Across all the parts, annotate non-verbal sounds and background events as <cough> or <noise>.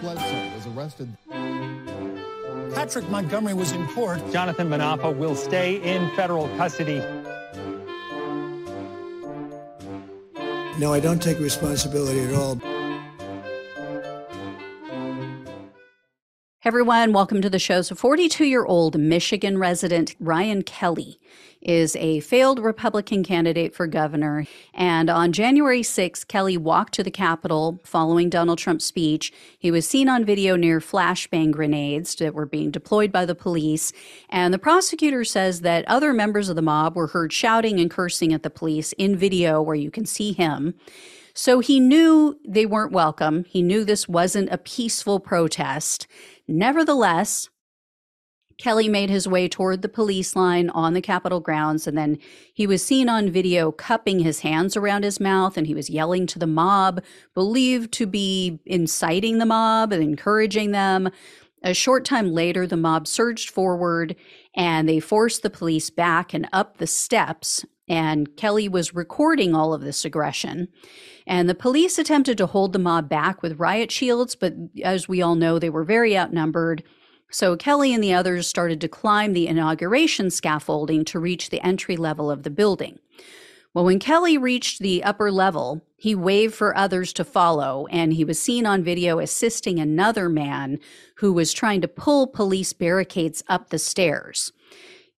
Bledsoe was arrested. Patrick Montgomery was in court. Jonathan Manapa will stay in federal custody. No, I don't take responsibility at all. Everyone, welcome to the show. So, 42 year old Michigan resident Ryan Kelley is a failed Republican candidate for governor. And on January 6, Kelley walked to the Capitol following Donald Trump's speech. He was seen on video near flashbang grenades that were being deployed by the police. And the prosecutor says that other members of the mob were heard shouting and cursing at the police in video where you can see him. So he knew they weren't welcome. He knew this wasn't a peaceful protest. Nevertheless, Kelley made his way toward the police line on the Capitol grounds, and then he was seen on video cupping his hands around his mouth and he was yelling to the mob, believed to be inciting the mob and encouraging them. A short time later, the mob surged forward and they forced the police back and up the steps. And Kelley was recording all of this aggression. And the police attempted to hold the mob back with riot shields, but as we all know, they were very outnumbered. So Kelley and the others started to climb the inauguration scaffolding to reach the entry level of the building. Well, when Kelley reached the upper level, he waved for others to follow, and he was seen on video assisting another man who was trying to pull police barricades up the stairs.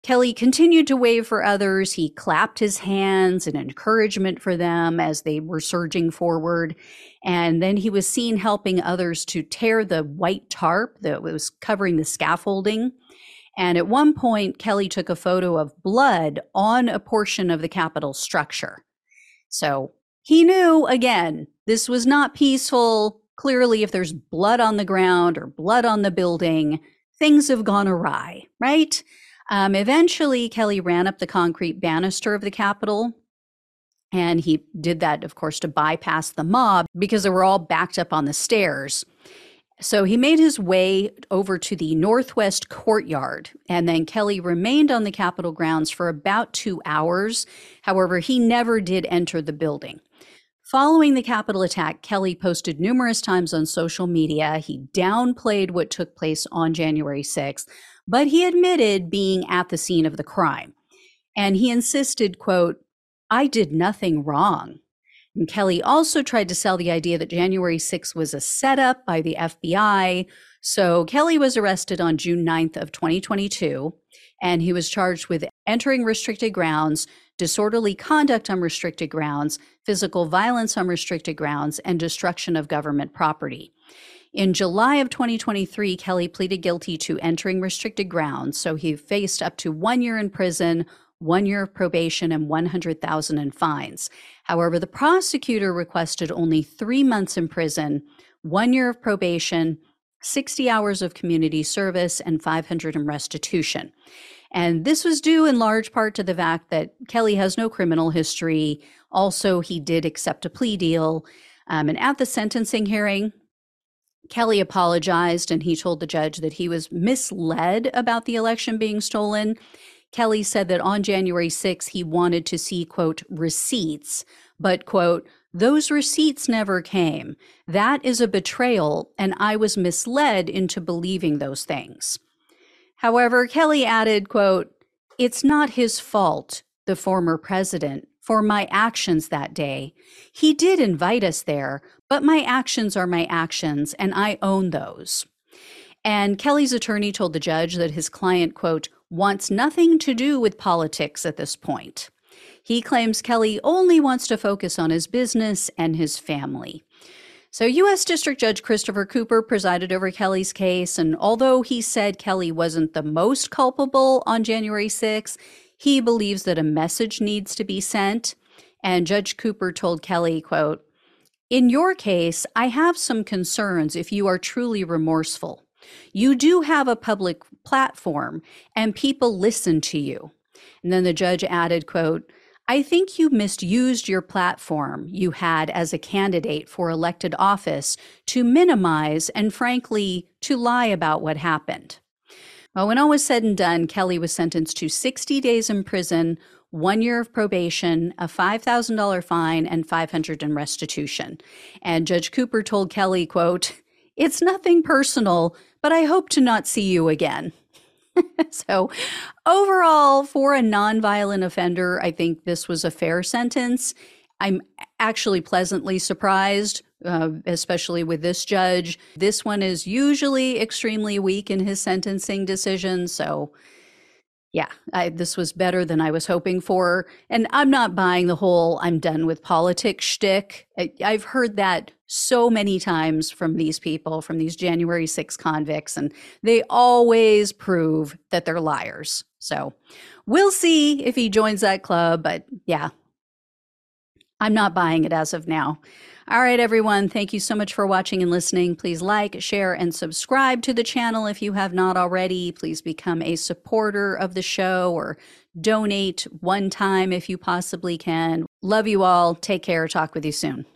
Kelley continued to wave for others. He clapped his hands in encouragement for them as they were surging forward. And then he was seen helping others to tear the white tarp that was covering the scaffolding. And at one point, Kelley took a photo of blood on a portion of the Capitol structure. So he knew, again, this was not peaceful. Clearly, if there's blood on the ground or blood on the building, things have gone awry, right? Um, eventually, Kelley ran up the concrete banister of the Capitol. And he did that, of course, to bypass the mob because they were all backed up on the stairs. So he made his way over to the northwest courtyard, and then Kelley remained on the Capitol grounds for about two hours. However, he never did enter the building. Following the Capitol attack, Kelley posted numerous times on social media. He downplayed what took place on January 6th, but he admitted being at the scene of the crime. And he insisted, quote, I did nothing wrong. And Kelley also tried to sell the idea that January 6th was a setup by the FBI. So Kelley was arrested on June 9th of 2022, and he was charged with entering restricted grounds, disorderly conduct on restricted grounds, physical violence on restricted grounds, and destruction of government property. In July of 2023, Kelley pleaded guilty to entering restricted grounds, so he faced up to one year in prison, one year of probation, and 100,000 in fines. However, the prosecutor requested only three months in prison, one year of probation, 60 hours of community service, and 500 in restitution. And this was due in large part to the fact that Kelley has no criminal history. Also, he did accept a plea deal. Um, and at the sentencing hearing, Kelley apologized and he told the judge that he was misled about the election being stolen. Kelley said that on January 6 he wanted to see, quote, receipts, but, quote, those receipts never came. That is a betrayal, and I was misled into believing those things. However, Kelley added, quote, it's not his fault, the former president, for my actions that day. He did invite us there, but my actions are my actions, and I own those. And Kelley's attorney told the judge that his client, quote, wants nothing to do with politics at this point. He claims Kelley only wants to focus on his business and his family. So, U.S. District Judge Christopher Cooper presided over Kelley's case, and although he said Kelley wasn't the most culpable on January 6, he believes that a message needs to be sent. And Judge Cooper told Kelley, quote, in your case, I have some concerns if you are truly remorseful. You do have a public platform and people listen to you. And then the judge added, quote, I think you misused your platform you had as a candidate for elected office to minimize and frankly to lie about what happened. Oh, well, when all was said and done, Kelley was sentenced to 60 days in prison one year of probation, a $5,000 fine, and 500 in restitution. And Judge Cooper told Kelley, quote, It's nothing personal, but I hope to not see you again. <laughs> so, overall, for a nonviolent offender, I think this was a fair sentence. I'm actually pleasantly surprised, uh, especially with this judge. This one is usually extremely weak in his sentencing decisions. So, yeah, I, this was better than I was hoping for. And I'm not buying the whole I'm done with politics shtick. I, I've heard that so many times from these people, from these January 6 convicts, and they always prove that they're liars. So we'll see if he joins that club. But yeah, I'm not buying it as of now. All right, everyone. Thank you so much for watching and listening. Please like, share, and subscribe to the channel if you have not already. Please become a supporter of the show or donate one time if you possibly can. Love you all. Take care. Talk with you soon.